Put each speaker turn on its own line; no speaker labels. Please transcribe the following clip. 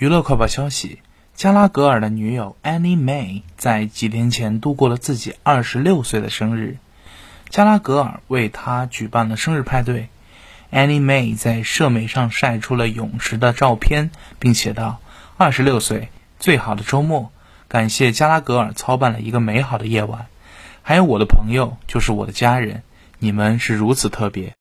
娱乐快报消息：加拉格尔的女友 Annie May 在几天前度过了自己二十六岁的生日，加拉格尔为她举办了生日派对。Annie May 在社媒上晒出了泳池的照片，并写道：“二十六岁，最好的周末，感谢加拉格尔操办了一个美好的夜晚，还有我的朋友，就是我的家人，你们是如此特别。”